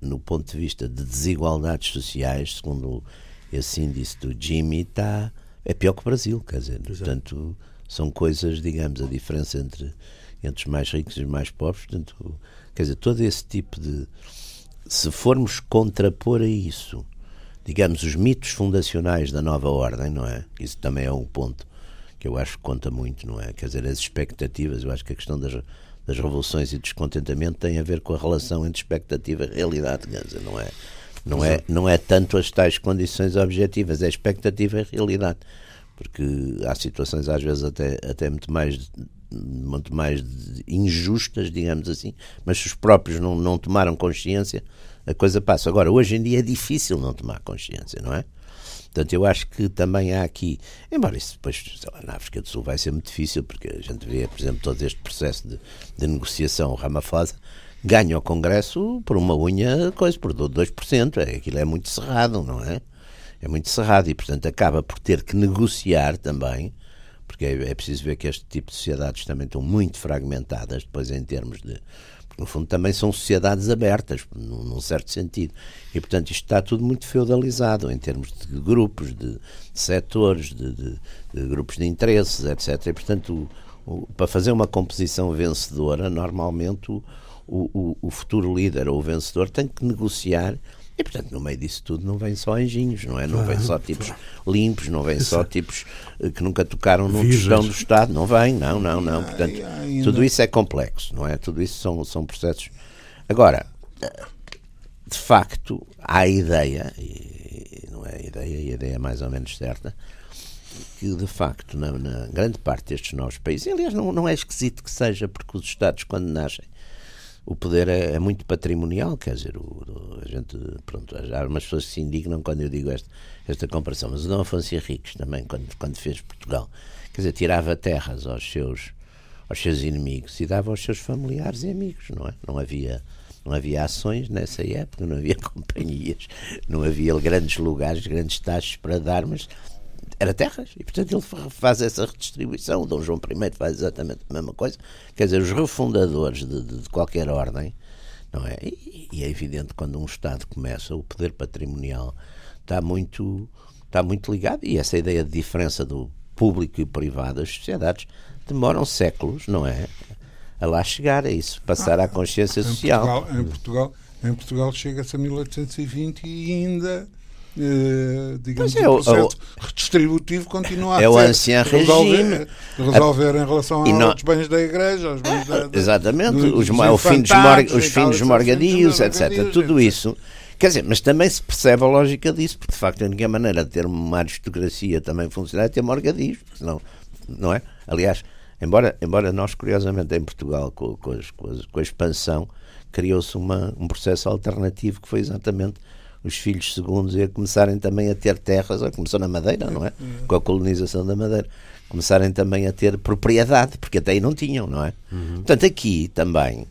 Speaker 2: no ponto de vista de desigualdades sociais, segundo esse índice do Jimmy, está, é pior que o Brasil, quer dizer, Exato. portanto são coisas, digamos, a diferença entre, entre os mais ricos e os mais pobres. Portanto, quer dizer, todo esse tipo de. Se formos contrapor a isso, digamos, os mitos fundacionais da nova ordem, não é? Isso também é um ponto que eu acho que conta muito, não é? Quer dizer, as expectativas, eu acho que a questão das, das revoluções e descontentamento tem a ver com a relação entre expectativa e realidade, quer dizer, não é? Não é, não é tanto as tais condições objetivas, é expectativa e realidade porque há situações às vezes até, até muito mais muito mais injustas, digamos assim, mas se os próprios não, não tomaram consciência, a coisa passa. Agora, hoje em dia é difícil não tomar consciência, não é? Portanto, eu acho que também há aqui, embora isso depois, lá, na África do Sul vai ser muito difícil, porque a gente vê, por exemplo, todo este processo de, de negociação, Ramaphosa ganha o Congresso por uma unha, coisa, por 2%, é, aquilo é muito cerrado, não é? É muito cerrado e, portanto, acaba por ter que negociar também, porque é, é preciso ver que este tipo de sociedades também estão muito fragmentadas, depois em termos de. No fundo, também são sociedades abertas, num, num certo sentido. E, portanto, isto está tudo muito feudalizado em termos de grupos, de, de setores, de, de, de, grupos de interesses, etc. E, portanto, o, o, para fazer uma composição vencedora, normalmente o, o, o futuro líder ou o vencedor tem que negociar E, portanto, no meio disso tudo não vem só anjinhos, não é? Não vem só tipos limpos, não vem só tipos eh, que nunca tocaram num tostão do Estado. Não vem, não, não, não. Portanto, tudo isso é complexo, não é? Tudo isso são, são processos. Agora, de facto, há a ideia, e não é a ideia, e a ideia é mais ou menos certa, que de facto, na, na grande parte destes novos países, e, aliás, não, não é esquisito que seja, porque os Estados, quando nascem, o poder é, é, muito patrimonial, quer dizer, o, o, a gente, pronto, há umas pessoas que se indignam quando eu digo esta, esta comparação, mas o Dom Afonso Henriques também, quando, quando fez Portugal, quer dizer, tirava terras aos seus, aos seus inimigos e dava aos seus familiares e amigos, não é? Não havia, não havia ações nessa época, não havia companhias, não havia grandes lugares, grandes taxas para dar, mas era terras. E, portanto, ele faz essa redistribuição. O Dom João I faz exatamente a mesma coisa. Quer dizer, os refundadores de, de, de qualquer ordem, não é? E, e, é evidente quando um Estado começa, o poder patrimonial está muito, está muito ligado. E essa ideia de diferença do público e privado, as sociedades demoram séculos, não é? A lá chegar a isso, passar ah, à consciência social.
Speaker 3: Portugal, em Portugal, em Portugal chega-se a 1820 e ainda Uh, digamos, é, o processo o, redistributivo continua
Speaker 2: é
Speaker 3: a
Speaker 2: o ancião
Speaker 3: resolver, regime. em relação aos não, bens da igreja, aos bens da,
Speaker 2: da, Exatamente, do, os, o fim dos, mor, os fins dos morgadios, etc. Tudo isso. Quer dizer, mas também se percebe a lógica disso, porque de facto a única maneira de ter uma aristocracia também funcionar é ter morgadios, senão, não é? Aliás, embora, embora nós, curiosamente, em Portugal, com, com, com, com a expansão, criou-se um processo alternativo que foi exatamente os filhos segundos a começarem também a ter terras, começou na Madeira, não é? Com a colonização da Madeira. Começarem também a ter propriedade, porque até aí não tinham, não é? Uhum. Portanto, aqui também,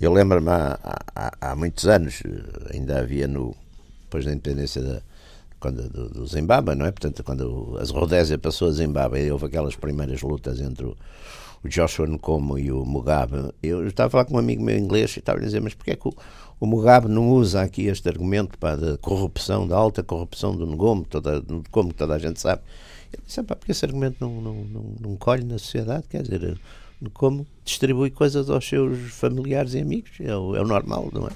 Speaker 2: eu lembro-me há, há, há, muitos anos, ainda havia no. depois da independência da, quando, do, do Zimbábue, não é? Portanto, quando a Rodésia passou a Zimbábue, houve aquelas primeiras lutas entre o, o Joshua Nkomo e o Mugabe. Eu estava a falar com um amigo meu inglês e estava a dizer, mas porquê é que o, o Mugabe não usa aqui este argumento pá, da corrupção, da alta corrupção do Ngomo, toda, como toda a gente sabe. Ele disse, pá, porque esse argumento não, não, não, não colhe na sociedade, quer dizer, como distribui coisas aos seus familiares e amigos, é o, é o normal, não é?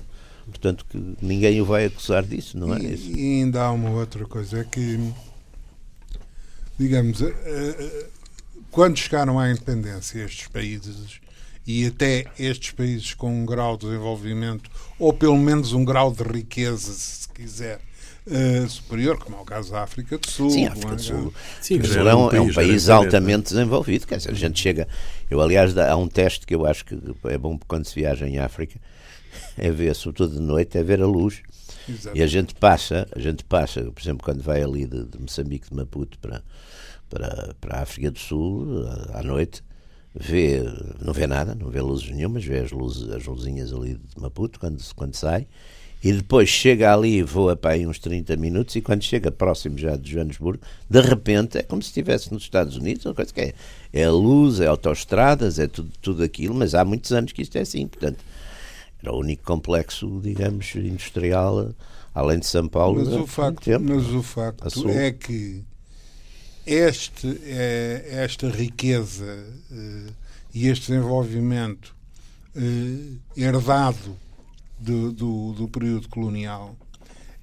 Speaker 2: Portanto, que ninguém o vai acusar disso, não é?
Speaker 3: E, e ainda há uma outra coisa, é que, digamos, eh, eh, quando chegaram à independência estes países e até estes países com um grau de desenvolvimento, ou pelo menos um grau de riqueza, se quiser, Uh, superior, como é o caso da África do Sul.
Speaker 2: Sim, a África do Sul. Sim, é, um, é um país altamente desenvolvido. Quer dizer, a gente chega. Eu, aliás, há um teste que eu acho que é bom quando se viaja em África, é ver, sobretudo de noite, é ver a luz. Exato. E a gente passa, a gente passa, por exemplo, quando vai ali de, de Moçambique, de Maputo para, para, para a África do Sul, à noite, vê, não vê nada, não vê luzes nenhumas, vê as, luzes, as luzinhas ali de Maputo quando, quando sai, e depois chega ali e voa para aí uns 30 minutos, e quando chega próximo já de Joanesburgo, de repente é como se estivesse nos Estados Unidos, uma coisa que é, é a luz, é autoestradas, é tudo, tudo aquilo, mas há muitos anos que isto é assim, portanto, era o único complexo, digamos, industrial, além de São Paulo.
Speaker 3: Mas o facto, tempo, mas o facto é que este, é, esta riqueza uh, e este desenvolvimento uh, herdado do, do, do, período colonial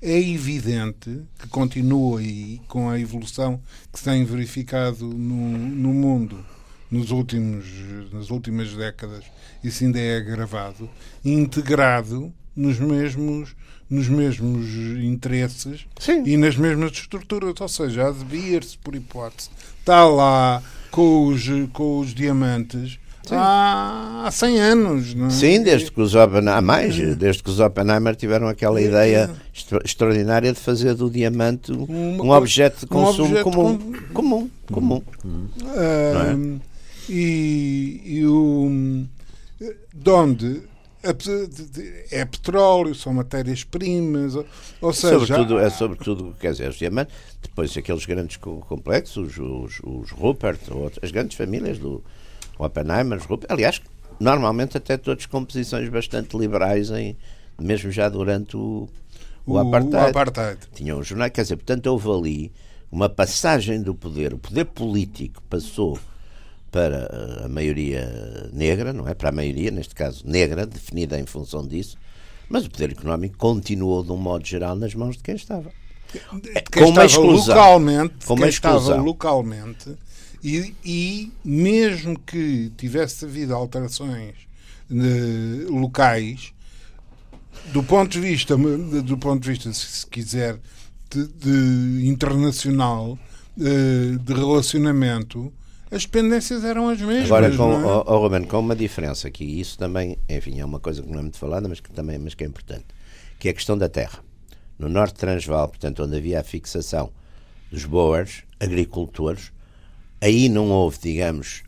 Speaker 3: é evidente que continua e com a evolução que se tem verificado no, no mundo nos últimos, nas últimas décadas, isso ainda é agravado, integrado nos mesmos nos mesmos interesses Sim. e nas mesmas estruturas, ou seja, a de Beers, por hipótese, está lá com os, com os diamantes há, há 100 anos. Não é?
Speaker 2: Sim, desde que os Oppenheimer, mais, desde que os Oppenheimer tiveram aquela é, ideia é. extraordinária de fazer do diamante um objeto de consumo um objeto comum. Com... Comum, comum. Hum.
Speaker 3: Hum. e, e o de onde é petróleo, são matérias-primas, ou seja...
Speaker 2: Sobretudo, é sobretudo, quer dizer, os diamantes, depois aqueles grandes complexos, os, os Rupert, as grandes famílias do Oppenheimer, os Rupert, aliás, normalmente até todos com posições bastante liberais, em, mesmo já durante o, o, o apartheid. O apartheid. Tinham um jornal, quer dizer, portanto houve ali uma passagem do poder, o poder político passou para a maioria negra, não é? Para a maioria, neste caso negra, definida em função disso, Mas o poder económico continuou, de um modo geral, nas mãos de quem estava.
Speaker 3: Quem
Speaker 2: com uma
Speaker 3: estava
Speaker 2: exclusão.
Speaker 3: localmente,
Speaker 2: Com uma
Speaker 3: quem estava localmente e, e mesmo que tivesse havido alterações eh, locais, do ponto de vista, do ponto de vista, se se quiser, de, de internacional, eh, de relacionamento, as dependências eram as mesmas.
Speaker 2: Agora, com,
Speaker 3: não é?
Speaker 2: oh, Ruben, com uma diferença que isso também, enfim, é uma coisa que não é muito falada, mas que também mas que é importante, que é a questão da terra. No Norte de Transvaal, portanto, onde havia a fixação dos boers, agricultores, aí não houve, digamos,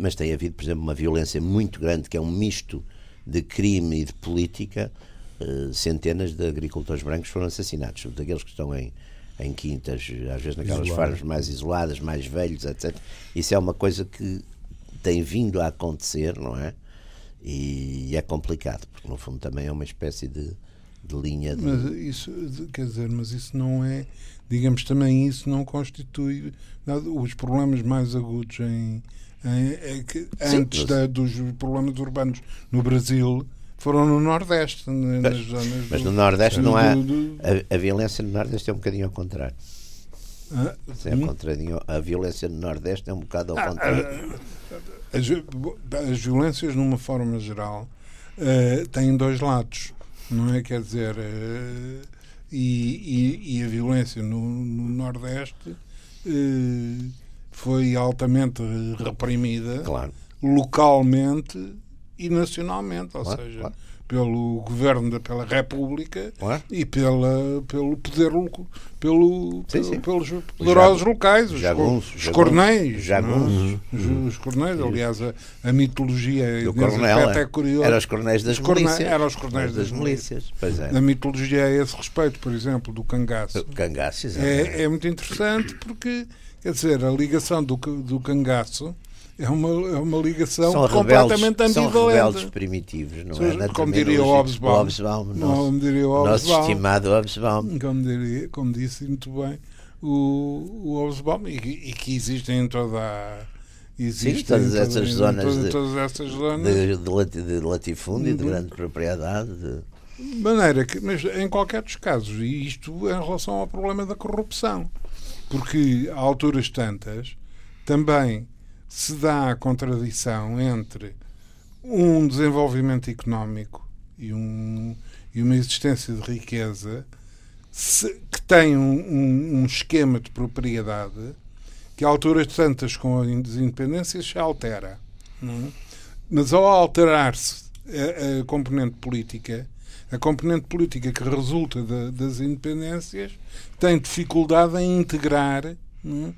Speaker 2: mas tem havido, por exemplo, uma violência muito grande, que é um misto de crime e de política. Eh, Centenas de agricultores brancos foram assassinados, sobretudo aqueles que estão em, em quintas, às vezes naquelas
Speaker 1: Isoladas.
Speaker 2: farms mais isoladas, mais velhos, etc. Isso é uma coisa que tem vindo a acontecer, não é? E é complicado, porque no fundo também é uma espécie de, de linha de.
Speaker 3: Mas isso, quer dizer, mas isso não é, digamos, também isso não constitui os problemas mais agudos em, em- é
Speaker 2: Sim,
Speaker 3: antes
Speaker 2: mas-
Speaker 3: da- dos problemas urbanos no Brasil foram no Nordeste, na- nas zonas
Speaker 2: Mas
Speaker 3: do-
Speaker 2: no Nordeste não há.
Speaker 3: do- do-
Speaker 2: A, a violência no Nordeste é um bocadinho ao contrário.
Speaker 3: Ah,
Speaker 2: É
Speaker 3: hum?
Speaker 2: contrário. A violência no Nordeste é um bocado ao
Speaker 3: Ah,
Speaker 2: contrário.
Speaker 3: As, as violências, numa forma geral, eh, têm dois lados, não é? Quer dizer, eh, e, e- e a violência no, no Nordeste eh, foi altamente reprimida
Speaker 2: Claro.
Speaker 3: localmente e nacionalmente, ou
Speaker 2: Claro,
Speaker 3: seja,
Speaker 2: claro.
Speaker 3: pelo governo, da, pela República
Speaker 2: Claro.
Speaker 3: e pela, pelo poder, pelo,
Speaker 2: Sim, sim.
Speaker 3: pelos poderosos locais, os,
Speaker 2: jagunços,
Speaker 3: co- os
Speaker 2: jagunços,
Speaker 3: cornéis.
Speaker 2: jagunços.
Speaker 3: é? Os, os cornéis, aliás, a, a mitologia
Speaker 2: Do coronel. é.
Speaker 3: é curiosa.
Speaker 2: Era os coronéis das
Speaker 3: Os corne-
Speaker 2: milícias.
Speaker 3: Eram os cornéis das
Speaker 2: milícias. Pois é.
Speaker 3: A mitologia a esse respeito, por exemplo, do cangaço,
Speaker 2: Cangaço, exatamente.
Speaker 3: é, é muito interessante porque, quer dizer, a ligação do, do cangaço é uma, é uma ligação
Speaker 2: São
Speaker 3: completamente
Speaker 2: rebeldes, são rebeldes
Speaker 3: ambivalente.
Speaker 2: primitivos, não
Speaker 3: São-
Speaker 2: é?
Speaker 3: Como diria o Hobsbawm.
Speaker 2: Hobsbawm, nosso,
Speaker 3: como diria o
Speaker 2: nosso
Speaker 3: Hobsbawm.
Speaker 2: estimado Hobsbawm.
Speaker 3: como, diria, como disse muito bem o, o Hobsbawm, e, que- e que existem em toda a. Existem
Speaker 2: todas essas zonas
Speaker 3: todas,
Speaker 2: de-
Speaker 3: todas essas zonas.
Speaker 2: De, de, lati- de latifúndio,
Speaker 3: Uhum.
Speaker 2: de grande propriedade. de-
Speaker 3: De maneira que, mas em qualquer dos casos, e isto em relação ao problema da corrupção, porque a alturas tantas também se dá a contradição entre um desenvolvimento económico e, um, e uma existência de riqueza se- que tem um, um- um esquema de propriedade que a alturas tantas com as independências se altera. não é? Mas ao alterar-se a, a componente política, a componente política que resulta da- das independências tem dificuldade em integrar não é,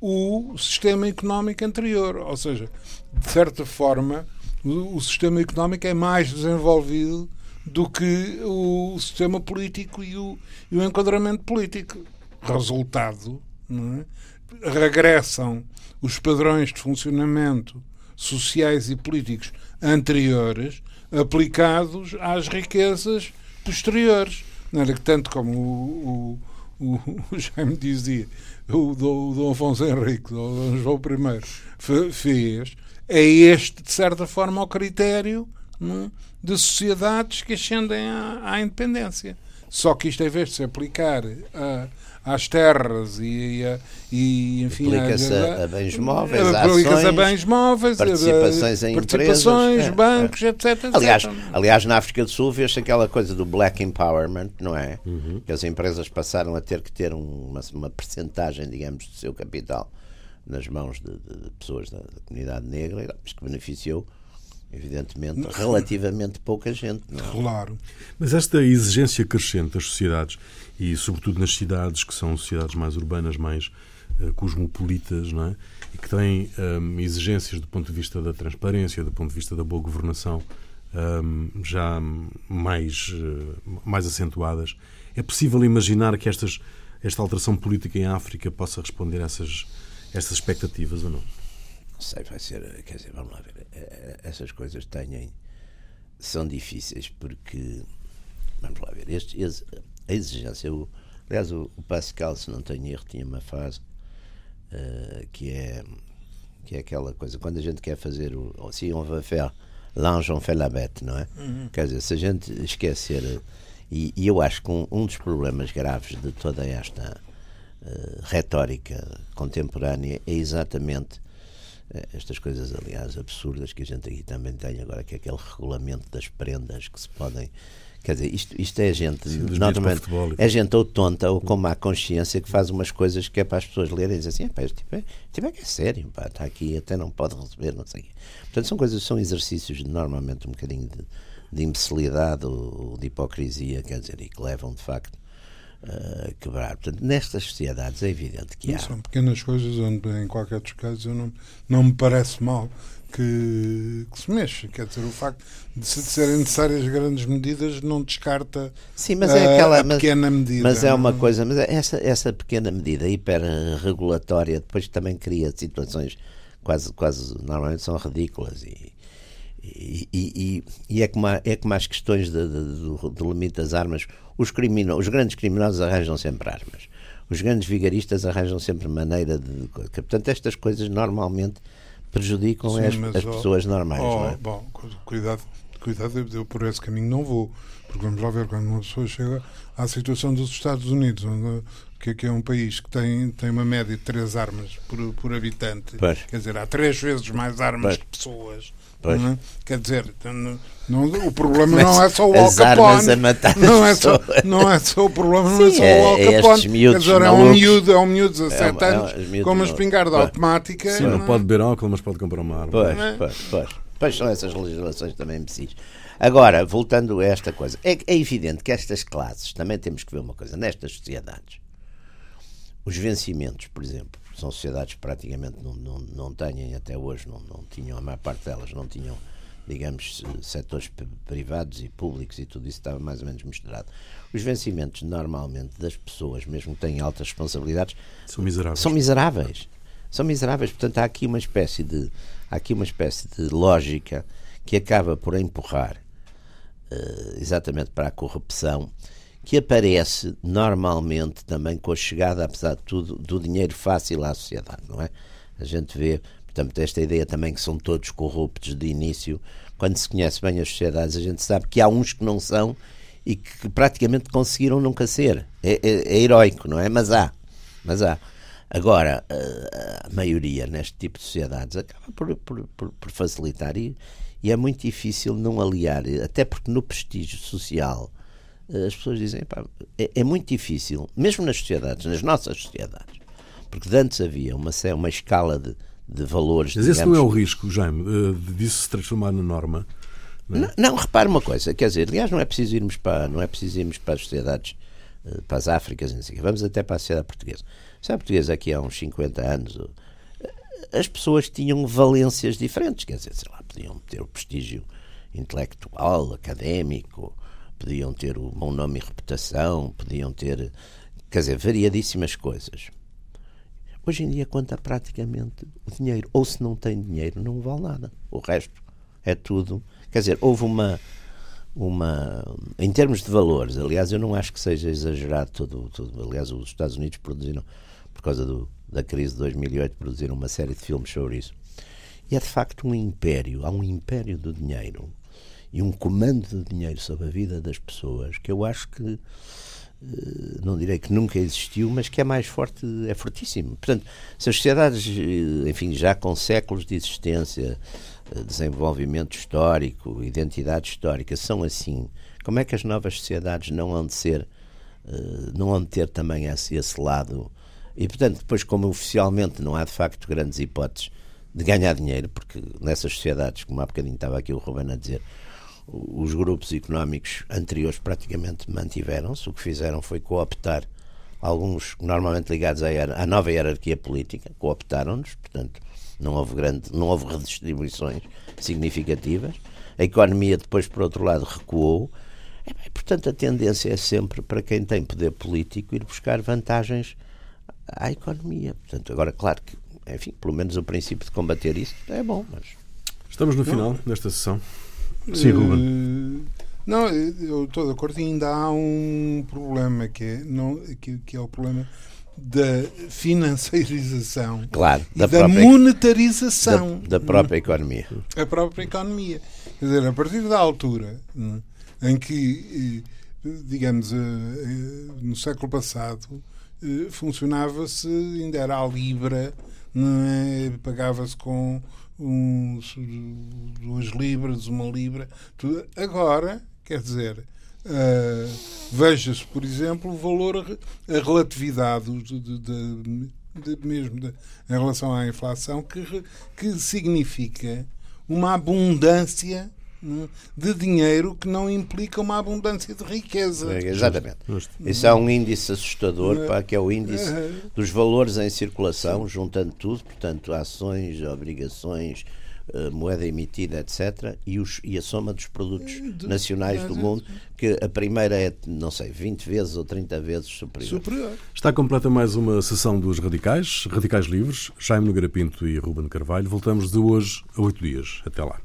Speaker 3: o sistema económico anterior. Ou seja, de certa forma, o, sistema económico é mais desenvolvido do que o sistema político e o, e o enquadramento político. Resultado, é? regressam os padrões de funcionamento sociais e políticos anteriores aplicados às riquezas posteriores. Não que tanto como o, o, o Jaime dizia, o Dom, o Dom Afonso Henrique, o Dom João I, fe- fez, é este, de certa forma, o critério não é, de sociedades que ascendem à, à independência. Só que isto, em vez de se aplicar a- às terras e, a- e enfim,
Speaker 2: Aplica-se a- a bens móveis, a
Speaker 3: aplica-se a
Speaker 2: ações,
Speaker 3: bens móveis, a-
Speaker 2: participações em
Speaker 3: participações,
Speaker 2: empresas, é,
Speaker 3: bancos, etc, etc.
Speaker 2: Aliás, aliás, na África do Sul vê-se aquela coisa do black empowerment, não é? Que as empresas passaram a ter que ter um- uma, uma percentagem, digamos, do seu capital nas mãos de, de- de pessoas da, da comunidade negra, mas que beneficiou, evidentemente, relativamente pouca gente. Não é?
Speaker 3: Claro.
Speaker 1: Mas esta exigência crescente das sociedades, e sobretudo nas cidades que são sociedades mais urbanas, mais eh, cosmopolitas, não é? e que têm hum, exigências do ponto de vista da transparência, do ponto de vista da boa governação, hum, já mais, eh, mais acentuadas, é possível imaginar que estas, esta alteração política em África possa responder a essas, essas expectativas ou não?
Speaker 2: Não sei, vai ser, quer dizer, vamos lá ver, eh, essas coisas têm, são difíceis porque, vamos lá ver, este, esse- a exigência, o, aliás, o, o Pascal, se não tenho erro, tinha uma frase eh, que é que é aquela coisa, quando a gente quer fazer o, se on va faire l'ange on fait la bête, não é? Uhum. Quer dizer, se a gente esquecer. E, e eu acho que um, um, dos problemas graves de toda esta uh, retórica contemporânea é exatamente uh, estas coisas, aliás, absurdas que a gente aqui também tem agora, que é aquele regulamento das prendas que se podem Quer dizer, isto, isto é gente, Sim, normalmente, é gente ou tonta ou com má consciência que faz umas coisas que é para as pessoas lerem e dizem assim: pá, tipo, é, tipo é que é sério, pá, está aqui, até não pode receber, não sei o quê. Portanto, são coisas, são exercícios normalmente um bocadinho de, de imbecilidade ou de hipocrisia, quer dizer, e que levam de facto a quebrar. Portanto, nestas sociedades é evidente que há.
Speaker 3: São pequenas coisas onde, em qualquer dos casos, eu não, não me parece mal que, que, se mexe. Quer dizer, o facto de, se, de serem necessárias grandes medidas não descarta
Speaker 2: Sim, mas é aquela,
Speaker 3: a, pequena
Speaker 2: mas,
Speaker 3: medida.
Speaker 2: Mas é uma coisa, mas é essa, essa pequena medida hiperregulatória depois também cria situações quase, quase normalmente são ridículas e, e, e, e, é, como há, é como as questões de, de, do, do limite das armas. Os, crimino, os grandes criminosos arranjam sempre armas. Os grandes vigaristas arranjam sempre maneira de. Portanto, estas coisas normalmente prejudicam Sim, as, as pessoas normais. Oh, é?
Speaker 3: Bom, cuidado, cuidado, eu por esse caminho não vou. Porque vamos lá ver, quando uma pessoa chega à situação dos Estados Unidos, onde, que, que é um país que tem, tem uma média de três armas por, por habitante, pois. quer dizer, há três vezes mais armas pois. que pessoas. É? Quer dizer, não, não, o problema não é só o Al Capone. Não é só, não é só o problema, não é Sim, é só o Al é Capone. É, Quer dizer, é um miúdo, é um miúdo de 17 é, anos é, com uma espingarda pois. automática.
Speaker 1: Sim, não, não pode beber álcool, mas pode comprar uma arma.
Speaker 2: Pois, pois, pois. Pois são essas legislações também imbecis. Agora, voltando a esta coisa, é, é evidente que estas classes, também temos que ver uma coisa, nestas sociedades, os vencimentos, por exemplo, são sociedades que praticamente não, não, não têm, até hoje, não, não tinham, a maior parte delas não tinham, digamos, setores privados e públicos e tudo isso estava mais ou menos misturado. Os vencimentos, normalmente, das pessoas, mesmo que têm altas responsabilidades,
Speaker 1: são miseráveis.
Speaker 2: São miseráveis. São miseráveis. Portanto, há aqui uma espécie de, há aqui uma espécie de lógica que acaba por empurrar uh, exatamente para a corrupção que aparece normalmente também com a chegada, apesar de tudo, do dinheiro fácil à sociedade, não é? A gente vê, portanto, esta ideia também que são todos corruptos de início. Quando se conhece bem as sociedades, a gente sabe que há uns que não são e que praticamente conseguiram nunca ser. É, é, é heroico, não é? Mas há. Mas há. Agora, a, maioria neste tipo de sociedades acaba por, por, por, por facilitar e, e é muito difícil não aliar, até porque no prestígio social as pessoas dizem, pá, é, é, muito difícil, mesmo nas sociedades, nas nossas sociedades, porque antes havia uma, uma escala de, de valores.
Speaker 1: Mas digamos, esse não é o risco, Jaime, disso se transformar na norma.
Speaker 2: Não, é? não, não, repare uma coisa, quer dizer, aliás, não é preciso irmos para, não é preciso irmos para as sociedades, eh, para as Áfricas, assim, vamos até para a sociedade portuguesa. A sociedade portuguesa aqui há uns 50 anos, eh, as pessoas tinham valências diferentes, quer dizer, sei lá, podiam ter o prestígio intelectual, académico, podiam ter o bom nome e reputação, podiam ter, quer dizer, variadíssimas coisas. Hoje em dia conta praticamente o dinheiro. Ou se não tem dinheiro, não vale nada. O resto é tudo. Quer dizer, houve uma. uma em termos de valores, aliás, eu não acho que seja exagerado tudo. tudo. Aliás, os Estados Unidos produziram, por causa do, da crise de 2008, produziram uma série de filmes sobre isso. E é de facto um império. Há um império do dinheiro e um comando de dinheiro sobre a vida das pessoas que eu acho que eh, não direi que nunca existiu, mas que é mais forte, é fortíssimo. Portanto, se as sociedades, eh, enfim, já com séculos de existência, eh, desenvolvimento histórico, identidade histórica, são assim, como é que as novas sociedades não hão de ser, não hão de ter também esse, esse lado? E, portanto, depois, como oficialmente não há de facto grandes hipóteses de ganhar dinheiro, porque nessas sociedades, como há bocadinho estava aqui o Ruben a dizer, os grupos económicos anteriores praticamente mantiveram-se. O que fizeram foi cooptar alguns normalmente ligados à, à nova hierarquia política, cooptaram-nos, portanto, não houve, grande, não houve redistribuições significativas. A economia depois, por outro lado, recuou. E, portanto, a tendência é sempre para quem tem poder político ir buscar vantagens à economia. Portanto, agora, claro que, enfim, pelo menos o princípio de combater isso é bom, mas...
Speaker 1: Estamos no final desta sessão. Sim, Ruben.
Speaker 3: Uh, não, eu estou de acordo e ainda há um problema que é, não, que, que é o problema da financeirização
Speaker 2: claro,
Speaker 3: da da monetarização
Speaker 2: da, da, própria economia.
Speaker 3: A própria economia. Quer dizer, a partir da altura é, em que, eh, digamos, eh, no século passado, funcionava-se, ainda era a Libra, é? pagava-se com uns, duas libras, uma libra. Tudo. Agora, quer dizer, Uh, Veja-se, por exemplo, o valor, a relatividade de, de, de, de mesmo em relação à inflação, que, que significa uma abundância de dinheiro que não implica uma abundância de riqueza.
Speaker 2: É, exatamente. Isso é um índice assustador, pá, que é o índice dos valores em circulação, juntando tudo, portanto, ações, obrigações, eh, moeda emitida, etc., e, os, e, a soma dos produtos de, nacionais do mundo, que a primeira é, não sei, 20 vezes ou 30 vezes superior. superior.
Speaker 1: Está completa mais uma sessão dos Radicais, Radicais Livres, Jaime Nogueira Pinto e Ruben Carvalho. Voltamos de hoje a oito dias. Até lá.